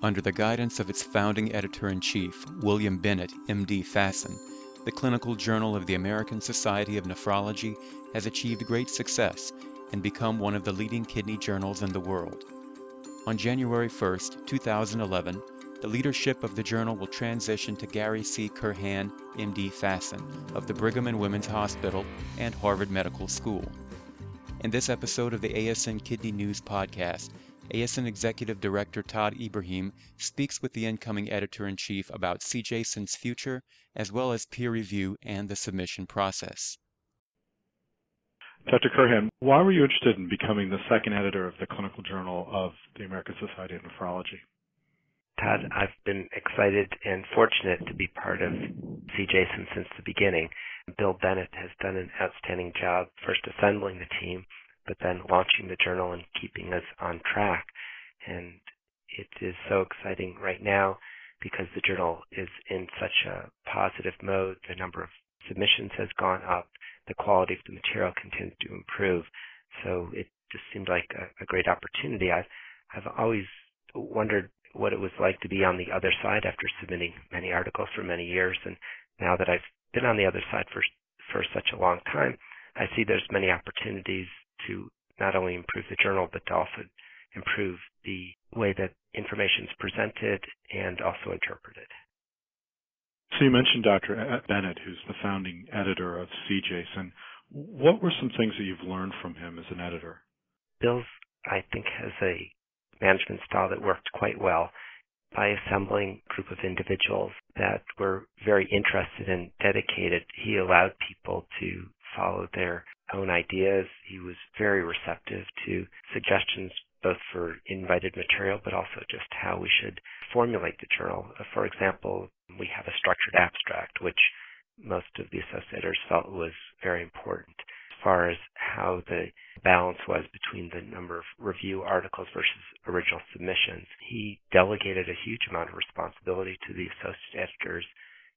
Under the guidance of its founding editor in chief, William Bennett, MD FASN, the Clinical Journal of the American Society of Nephrology has achieved great success and become one of the leading kidney journals in the world. On January 1, 2011, the leadership of the journal will transition to Gary C. Curhan, MD FASN, of the Brigham and Women's Hospital and Harvard Medical School. In this episode of the ASN Kidney News podcast, ASN Executive Director Todd Ibrahim speaks with the incoming editor in chief about CJASN's future, as well as peer review and the submission process. Dr. Curhan, why were you interested in becoming the second editor of the Clinical Journal of the American Society of Nephrology? Todd, I've been excited and fortunate to be part of CJASN since the beginning. Bill Bennett has done an outstanding job first assembling the team but then launching the journal and keeping us on track. And it is so exciting right now because the journal is in such a positive mode. The number of submissions has gone up. The quality of the material continues to improve. So it just seemed like a, a great opportunity. I've, I've always wondered what it was like to be on the other side after submitting many articles for many years. And now that I've been on the other side for, for such a long time, I see there's many opportunities to not only improve the journal, but to also improve the way that information is presented and also interpreted. So you mentioned Dr. Bennett, who's the founding editor of CJASN. What were some things that you've learned from him as an editor? Bill's, I think, has a management style that worked quite well by assembling a group of individuals that were very interested and dedicated. He allowed people to follow their own ideas. He was very receptive to suggestions both for invited material, but also just how we should formulate the journal. For example, we have a structured abstract, which most of the associators felt was very important as far as how the balance was between the number of review articles versus original submissions. He delegated a huge amount of responsibility to the associate editors,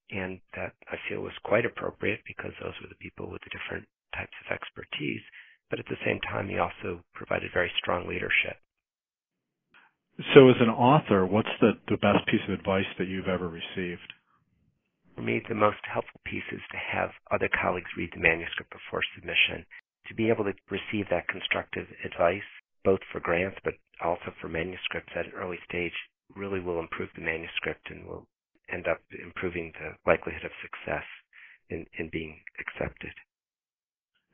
and that I feel was quite appropriate because those were the people with the different types of expertise, but at the same time, he also provided very strong leadership. So, as an author, what's the, the best piece of advice that you've ever received? For me, the most helpful piece is to have other colleagues read the manuscript before submission. To be able to receive that constructive advice, both for grants but also for manuscripts at an early stage, really will improve the manuscript and will end up improving the likelihood of success in, in being accepted.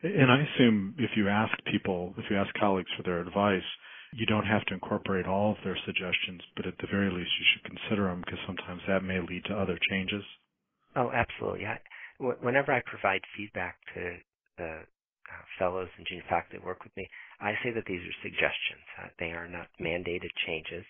And I assume if you ask people, if you ask colleagues for their advice, you don't have to incorporate all of their suggestions, but at the very least you should consider them because sometimes that may lead to other changes. Oh, absolutely. I, whenever I provide feedback to the uh, fellows and junior faculty that work with me, I say that these are suggestions. Uh, they are not mandated changes.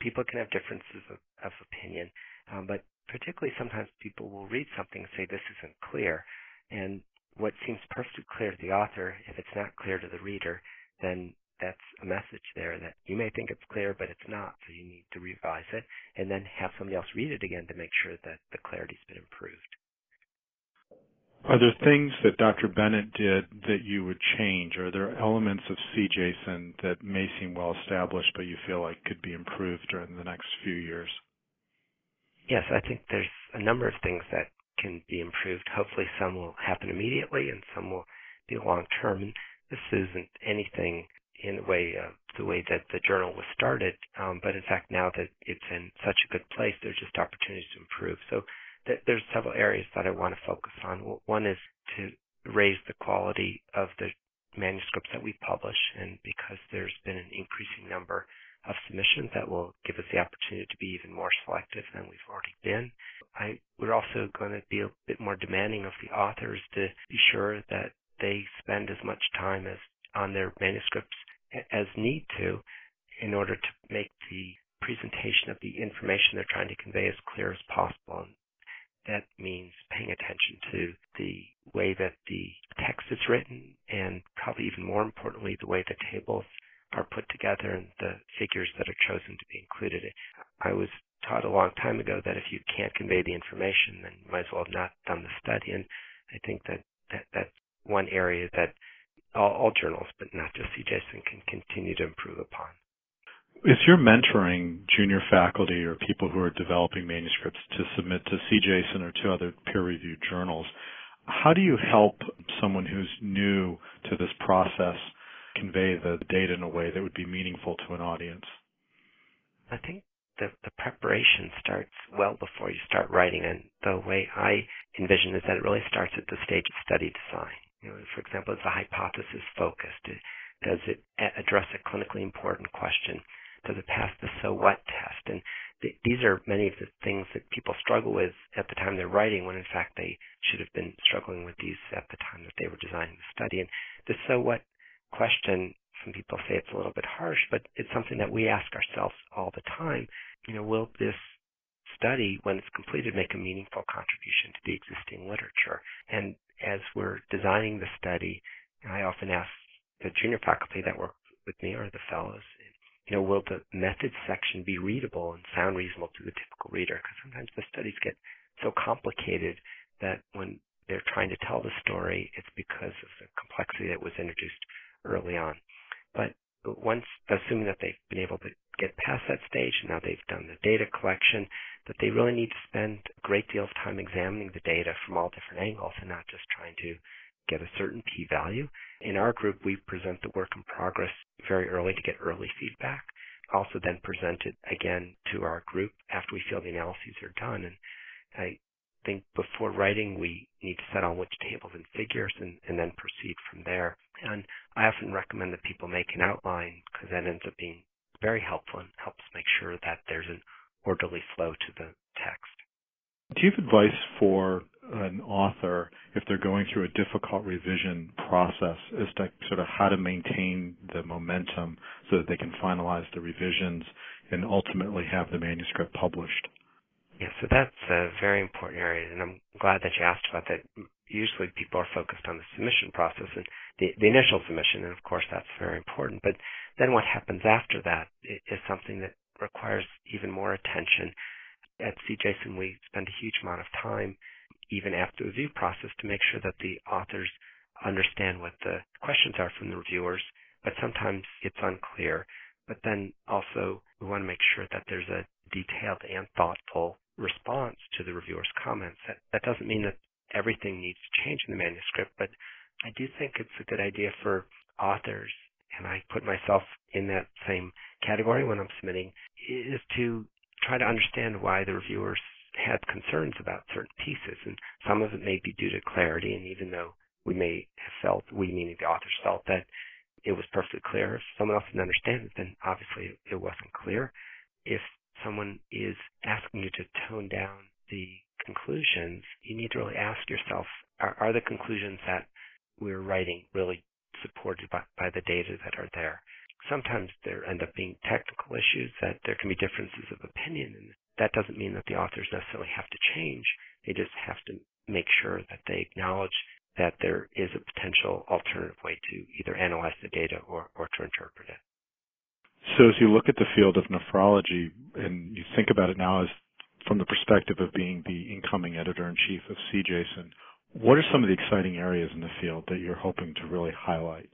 People can have differences of, of opinion, um, but particularly sometimes people will read something and say this isn't clear, and what seems perfectly clear to the author, if it's not clear to the reader, then that's a message there that you may think it's clear, but it's not. So you need to revise it and then have somebody else read it again to make sure that the clarity's been improved. Are there things that Dr. Bennett did that you would change? Are there elements of CJASN that may seem well established, but you feel like could be improved during the next few years? Yes, I think there's a number of things that can be improved. Hopefully, some will happen immediately, and some will be long term. And this isn't anything in the way uh, the way that the journal was started, um, but in fact, now that it's in such a good place, there's just opportunities to improve. So th- there's several areas that I want to focus on. One is to raise the quality of the manuscripts that we publish, and because there's been an increasing number of submissions that will give us the opportunity to be even more selective than we've already been. I, we're also going to be a bit more demanding of the authors to be sure that they spend as much time as on their manuscripts as need to in order to make the presentation of the information they're trying to convey as clear as possible. And that means paying attention to the way that the text is written and probably even more importantly, the way the tables are put together and the figures that are chosen to be included. I was taught a long time ago that if you can't convey the information, then you might as well have not done the study. And I think that, that that's one area that all, all journals, but not just CJASN, can continue to improve upon. Is your mentoring junior faculty or people who are developing manuscripts to submit to CJASN or to other peer-reviewed journals? How do you help someone who's new to this process convey the data in a way that would be meaningful to an audience? I think the, the preparation starts well before you start writing, and the way I envision is that it really starts at the stage of study design. You know, for example, is the hypothesis focused? Does it address a clinically important question? Does it pass the so what test? And th- these are many of the things that people struggle with at the time they're writing, when in fact they should have been struggling with these at the time that they were designing the study. And the so what question, some people say it's a little bit harsh, but it's something that we ask ourselves all the time. You know, will this study, when it's completed, make a meaningful contribution to the existing literature? And as we're designing the study, I often ask the junior faculty that work with me or the fellows, you know, will the methods section be readable and sound reasonable to the typical reader? Because sometimes the studies get so complicated that when they're trying to tell the story, it's because of the complexity that was introduced early on. But once, assuming that they've been able to get past that stage, now they've done the data collection, that they really need to spend a great deal of time examining the data from all different angles and not just trying to get a certain p-value. In our group, we present the work in progress very early to get early feedback. Also then present it again to our group after we feel the analyses are done. And I think before writing, we need to set on which tables and figures and, and then proceed from there. And I often recommend that people make an outline because that ends up being very helpful and helps make sure that there's an orderly flow to the text. Do you have advice for an author if they're going through a difficult revision process as to sort of how to maintain the momentum so that they can finalize the revisions and ultimately have the manuscript published? Yeah, so that's a very important area, and I'm glad that you asked about that. Usually people are focused on the submission process and the, the initial submission, and of course that's very important. But then what happens after that is something that requires even more attention. At CJASN, we spend a huge amount of time, even after the review process, to make sure that the authors understand what the questions are from the reviewers, but sometimes it's unclear. But then also, we want to make sure that there's a detailed and thoughtful response to the reviewer's comments. That, that doesn't mean that everything needs to change in the manuscript, but I do think it's a good idea for authors, and I put myself in that same category when I'm submitting, is to try to understand why the reviewers had concerns about certain pieces. And some of it may be due to clarity, and even though we may have felt, we meaning the authors felt that it was perfectly clear, if someone else didn't understand it, then obviously it wasn't clear. If someone is asking you to tone down the conclusions, you need to really ask yourself, are, are the conclusions that we're writing really supported by, by the data that are there? Sometimes there end up being technical issues that there can be differences of opinion, and that doesn't mean that the authors necessarily have to change. They just have to make sure that they acknowledge that there is a potential alternative way to either analyze the data or, or to interpret it. So as you look at the field of nephrology and you think about it now as from the perspective of being the incoming editor in chief of CJASN, what are some of the exciting areas in the field that you're hoping to really highlight?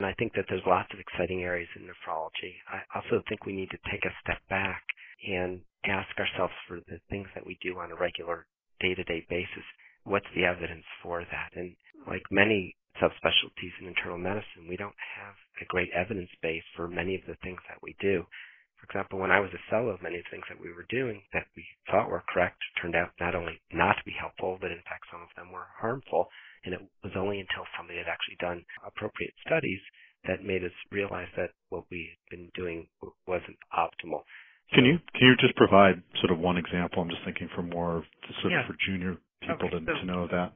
And I think that there's lots of exciting areas in nephrology. I also think we need to take a step back and ask ourselves for the things that we do on a regular day-to-day basis, what's the evidence for that? And like many subspecialties in internal medicine, we don't have a great evidence base for many of the things that we do. For example, when I was a fellow, many of the things that we were doing that we thought were correct turned out not only not to be helpful, but in fact some of them were harmful. And it was only until somebody had actually done appropriate studies that made us realize that what we had been doing wasn't optimal. Can you can you just provide sort of one example? I'm just thinking for more sort yeah. of for junior people okay, to, so, to know that.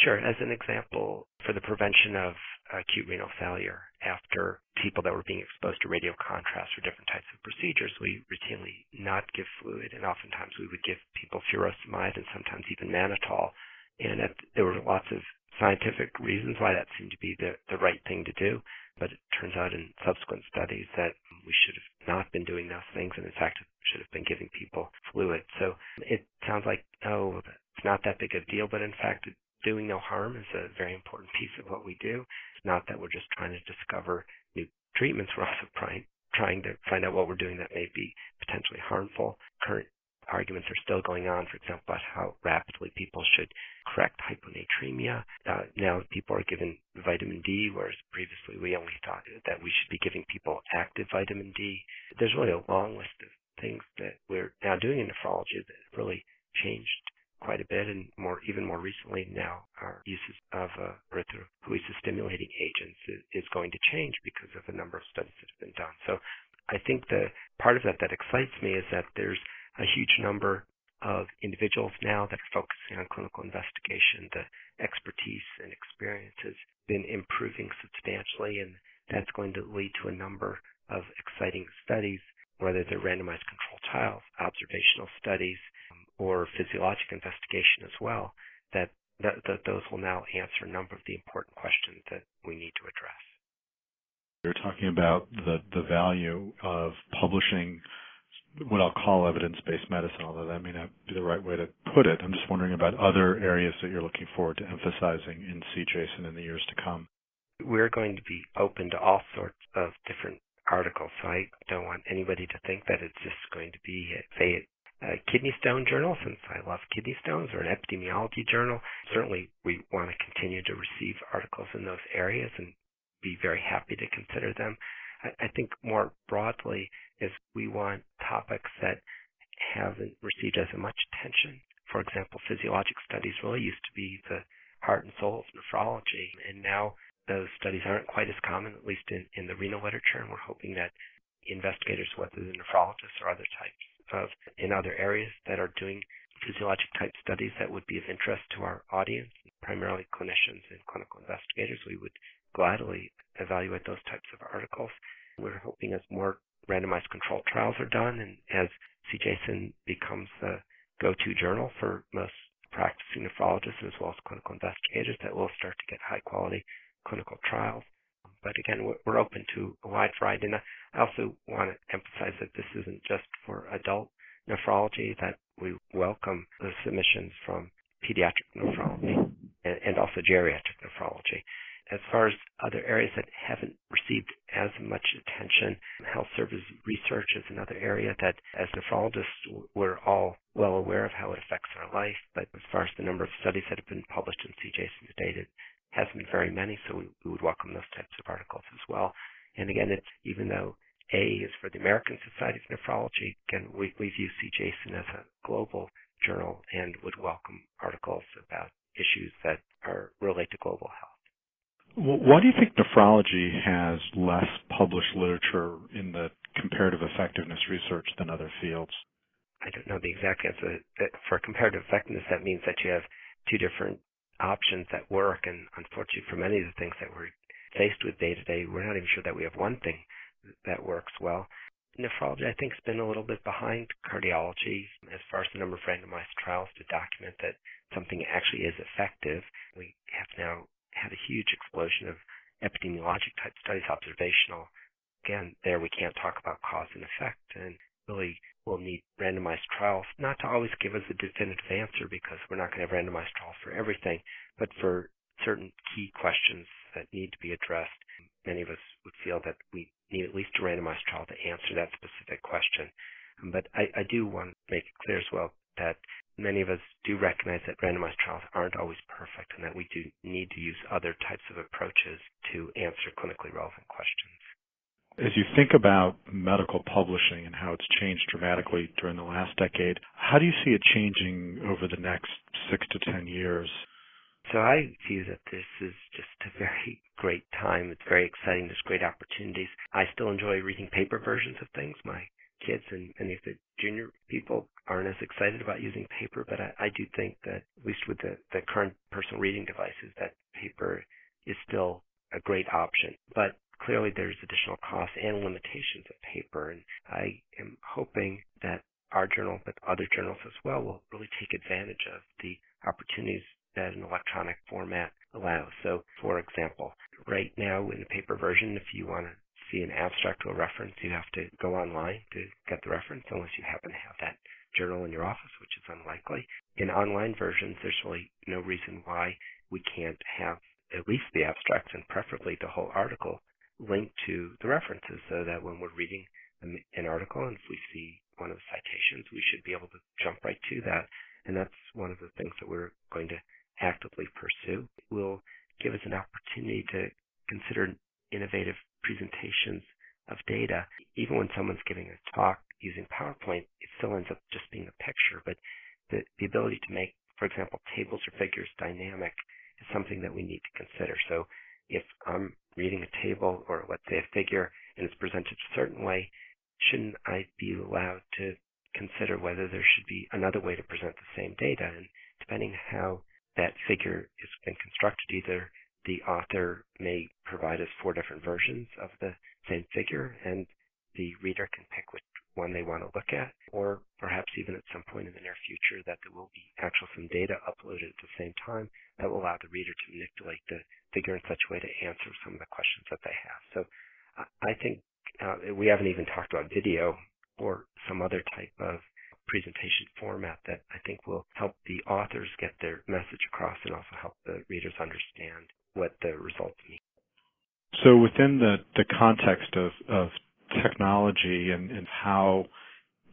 Sure. As an example, for the prevention of acute renal failure after people that were being exposed to radio contrast or different types of procedures, we routinely not give fluid, and oftentimes we would give people furosemide and sometimes even mannitol. And there were lots of scientific reasons why that seemed to be the, the right thing to do, but it turns out in subsequent studies that we should have not been doing those things, and in fact should have been giving people fluid. So it sounds like, oh, it's not that big of a deal, but in fact it doing no harm is a very important piece of what we do. It's not that we're just trying to discover new treatments. We're also trying, trying to find out what we're doing that may be potentially harmful. Current arguments are still going on, for example, about how rapidly people should correct hyponatremia. Uh, now people are given vitamin D, whereas previously we only thought that we should be giving people active vitamin D. There's really a long list of things that we're now doing in nephrology that really changed quite a bit, and more even more recently now, our uses of uh, erythropoiesis stimulating agents is, is going to change because of a number of studies that have been done. So I think the part of that that excites me is that there's a huge number of individuals now that are focusing on clinical investigation. The expertise and experience has been improving substantially, and that's going to lead to a number of exciting studies, whether they're randomized controlled trials, observational studies, or physiologic investigation as well, that, that, that those will now answer a number of the important questions that we need to address. You're talking about the, the value of publishing what I'll call evidence-based medicine, although that may not be the right way to put it. I'm just wondering about other areas that you're looking forward to emphasizing in CJASN in the years to come. We're going to be open to all sorts of different articles, so I don't want anybody to think that it's just going to be, say, a kidney stone journal, since I love kidney stones, or an epidemiology journal. Certainly, we want to continue to receive articles in those areas and be very happy to consider them. I, I think more broadly is we want topics that haven't received as much attention. For example, physiologic studies really used to be the heart and soul of nephrology, and now those studies aren't quite as common, at least in, in the renal literature, and we're hoping that investigators, whether they're nephrologists or other types of in other areas that are doing physiologic type studies that would be of interest to our audience, primarily clinicians and clinical investigators. We would gladly evaluate those types of articles. We're hoping as more randomized controlled trials are done and as CJASN becomes the go-to journal for most practicing nephrologists as well as clinical investigators that we'll start to get high quality clinical trials. But again, we're open to a wide variety. And uh, I also want to emphasize that this isn't just for adult nephrology, that we welcome the submissions from pediatric nephrology and, also geriatric nephrology. As far as other areas that haven't received as much attention, health service research is another area that as nephrologists we're all well aware of how it affects our life, but as far as the number of studies that have been published in CJASN's data, hasn't been very many, so we, we would welcome those types of articles as well. And again, it's even though A is for the American Society of Nephrology, again, we, we view CJASN as a global journal and would welcome articles about issues that are relate to global health. Why do you think nephrology has less published literature in the comparative effectiveness research than other fields? I don't know the exact answer. Uh, for comparative effectiveness, that means that you have two different options that work. And unfortunately, for many of the things that we're faced with day to day, we're not even sure that we have one thing that works well. Nephrology, I think, has been a little bit behind cardiology as far as the number of randomized trials to document that something actually is effective. We have now had a huge explosion of epidemiologic type studies, observational. Again, there we can't talk about cause and effect, and really we'll need randomized trials, not to always give us a definitive answer because we're not going to have randomized trials for everything, but for certain key questions that need to be addressed. Many of us would feel that we need at least a randomized trial to answer that specific question. But I, I do want to make it clear as well that many of us do recognize that randomized trials aren't always perfect and that we do need to use other types of approaches to answer clinically relevant questions. As you think about medical publishing and how it's changed dramatically during the last decade, how do you see it changing over the next six to ten years? So I view that this is just a very great time. It's very exciting. There's great opportunities. I still enjoy reading paper versions of things. My kids and many of the junior people aren't as excited about using paper, but I, I do think that at least with the, the current personal reading devices, that paper is still a great option. But clearly there's additional costs and limitations of paper, and I am hoping that our journal, but other journals as well, will really take advantage of the opportunities that an electronic format allows. So, for example, right now in the paper version, if you want to see an abstract or a reference, you have to go online to get the reference, unless you happen to have that journal in your office, which is unlikely. In online versions, there's really no reason why we can't have at least the abstract and preferably the whole article linked to the references so that when we're reading an article and if we see one of the citations, we should be able to jump right to that. And that's one of the things that we're going to actively pursue. Will give us an opportunity to consider innovative presentations of data. Even when someone's giving a talk using PowerPoint, it still ends up just being a picture. But the, the ability to make, for example, tables or figures dynamic is something that we need to consider. So if I'm reading a table or let's say a figure and it's presented a certain way, shouldn't I be allowed to consider whether there should be another way to present the same data? And depending how that figure has been constructed, either the author may provide us four different versions of the same figure and the reader can pick which one they want to look at, or perhaps even at some point in the near future that there will be actual some data uploaded at the same time that will allow the reader to manipulate the figure in such a way to answer some of the questions that they have. So I think uh, we haven't even talked about video or some other type of presentation format that I think will help the authors get their message across and also help the readers understand what the results mean. So within the, the context of, of technology and, and how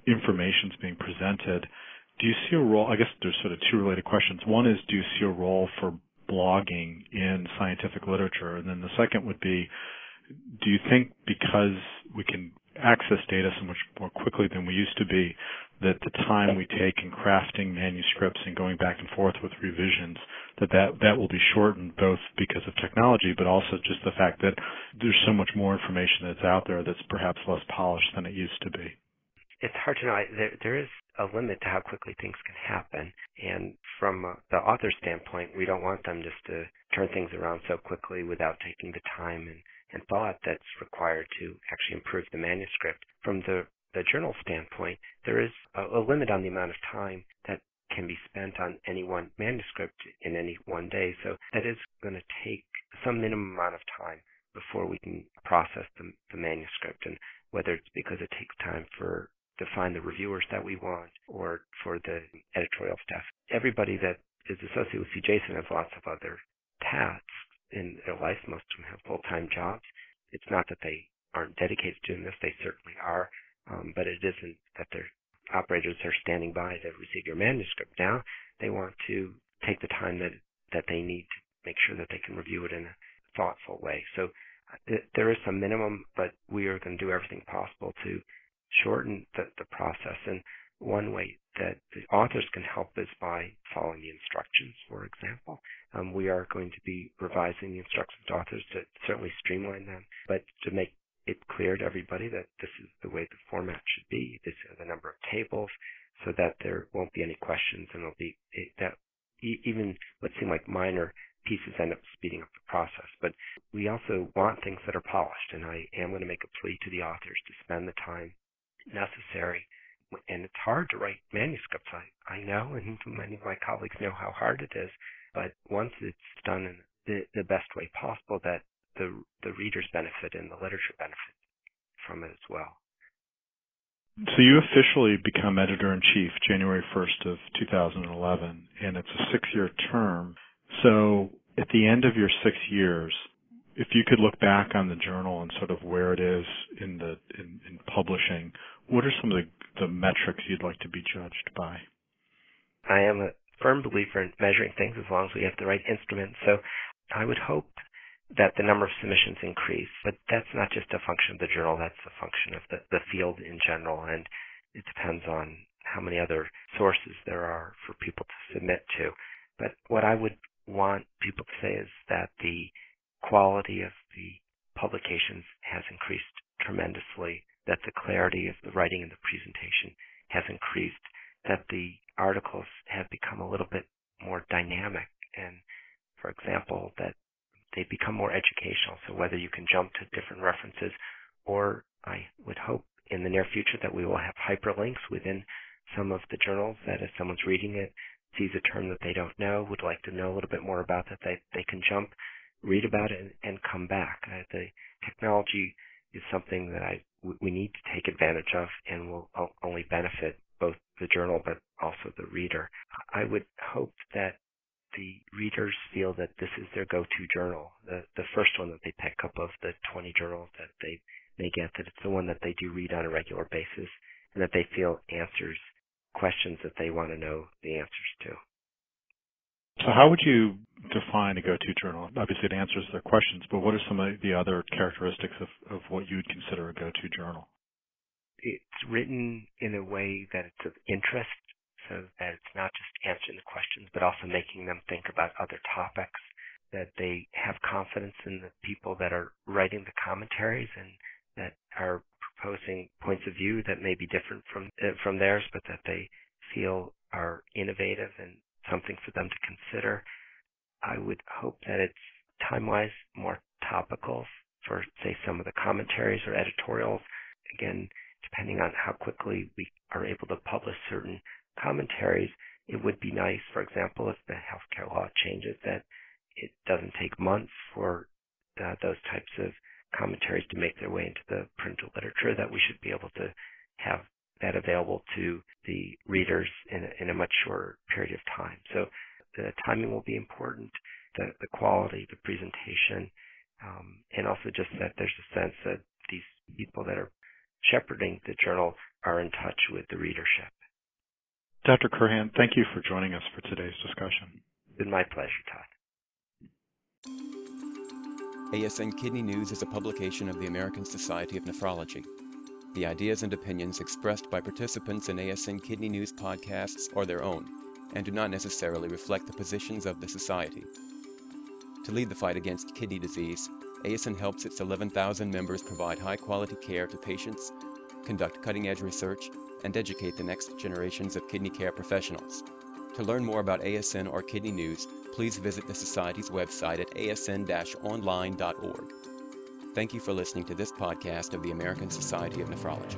information is being presented, do you see a role? I guess there's sort of two related questions. One is, do you see a role for blogging in scientific literature? And then the second would be, do you think because we can access data so much more quickly than we used to be, that the time we take in crafting manuscripts and going back and forth with revisions, that that, that will be shortened both because of technology, but also just the fact that there's so much more information that's out there that's perhaps less polished than it used to be. It's hard to know. There, there is a limit to how quickly things can happen. And from uh, the author's standpoint, we don't want them just to turn things around so quickly without taking the time and and thought that's required to actually improve the manuscript. From the, the journal standpoint, there is a, a limit on the amount of time that can be spent on any one manuscript in any one day. So that is going to take some minimum amount of time before we can process the, the manuscript. And whether it's because it takes time for to find the reviewers that we want or for the editorial staff. Everybody that is associated with CJASN has lots of other tasks in their life. Most of them have full-time jobs. It's not that they aren't dedicated to doing this. They certainly are. Um, but it isn't that their operators are standing by to receive your manuscript. Now they want to take the time that, that they need to make sure that they can review it in a thoughtful way. So uh, there is some minimum, but we are going to do everything possible to shorten the, the process. And one way that the authors can help is by following the instructions, for example. Um, we are going to be revising the instructions to authors to certainly streamline them, but to make it clear to everybody that this is the way the format should be. This is the number of tables, so that there won't be any questions, and it'll be it, that even what seem like minor pieces end up speeding up the process. But we also want things that are polished, and I am going to make a plea to the authors to spend the time necessary and it's hard to write manuscripts. I, I know, and many of my colleagues know how hard it is. But once it's done in the, the best way possible, that the the readers benefit and the literature benefit from it as well. So you officially become editor in chief January 1st of 2011, and it's a six-year term. So at the end of your six years, if you could look back on the journal and sort of where it is in the in, in publishing, what are some of the, the metrics you'd like to be judged by? I am a firm believer in measuring things as long as we have the right instrument. So I would hope that the number of submissions increase, but that's not just a function of the journal, that's a function of the, the field in general, and it depends on how many other sources there are for people to submit to. But what I would want people to say is that the quality of the publications has increased tremendously that the clarity of the writing and the presentation has increased, that the articles have become a little bit more dynamic, and for example, that they become more educational. So whether you can jump to different references, or I would hope in the near future that we will have hyperlinks within some of the journals that if someone's reading it, sees a term that they don't know, would like to know a little bit more about that, they, they can jump, read about it, and, and come back. Uh, the technology is something that I we need to take advantage of and will only benefit both the journal but also the reader. I would hope that the readers feel that this is their go-to journal, the the first one that they pick up of the 20 journals that they may get, that it's the one that they do read on a regular basis, and that they feel answers questions that they want to know the answers to. So, how would you define a go-to journal? Obviously, it answers their questions, but what are some of the other characteristics of, of what you would consider a go-to journal? It's written in a way that it's of interest so that it's not just answering the questions, but also making them think about other topics, that they have confidence in the people that are writing the commentaries and that are proposing points of view that may be different from uh, from theirs, but that they feel are innovative and something for them to consider. I would hope that it's time-wise more topical for, say, some of the commentaries or editorials. Again, depending on how quickly we are able to publish certain commentaries, it would be nice, for example, if the healthcare law changes that it doesn't take months for uh, those types of commentaries to make their way into the printed literature, that we should be able to have that available to the readers in a, in a much shorter period of time. So the timing will be important, the, the quality, the presentation, um, and also just that there's a sense that these people that are shepherding the journal are in touch with the readership. Dr. Curhan, thank you for joining us for today's discussion. It's been my pleasure, Todd. ASN Kidney News is a publication of the American Society of Nephrology. The ideas and opinions expressed by participants in ASN Kidney News podcasts are their own and do not necessarily reflect the positions of the Society. To lead the fight against kidney disease, ASN helps its 11,000 members provide high quality care to patients, conduct cutting edge research, and educate the next generations of kidney care professionals. To learn more about ASN or Kidney News, please visit the Society's website at asn online.org. Thank you for listening to this podcast of the American Society of Nephrology.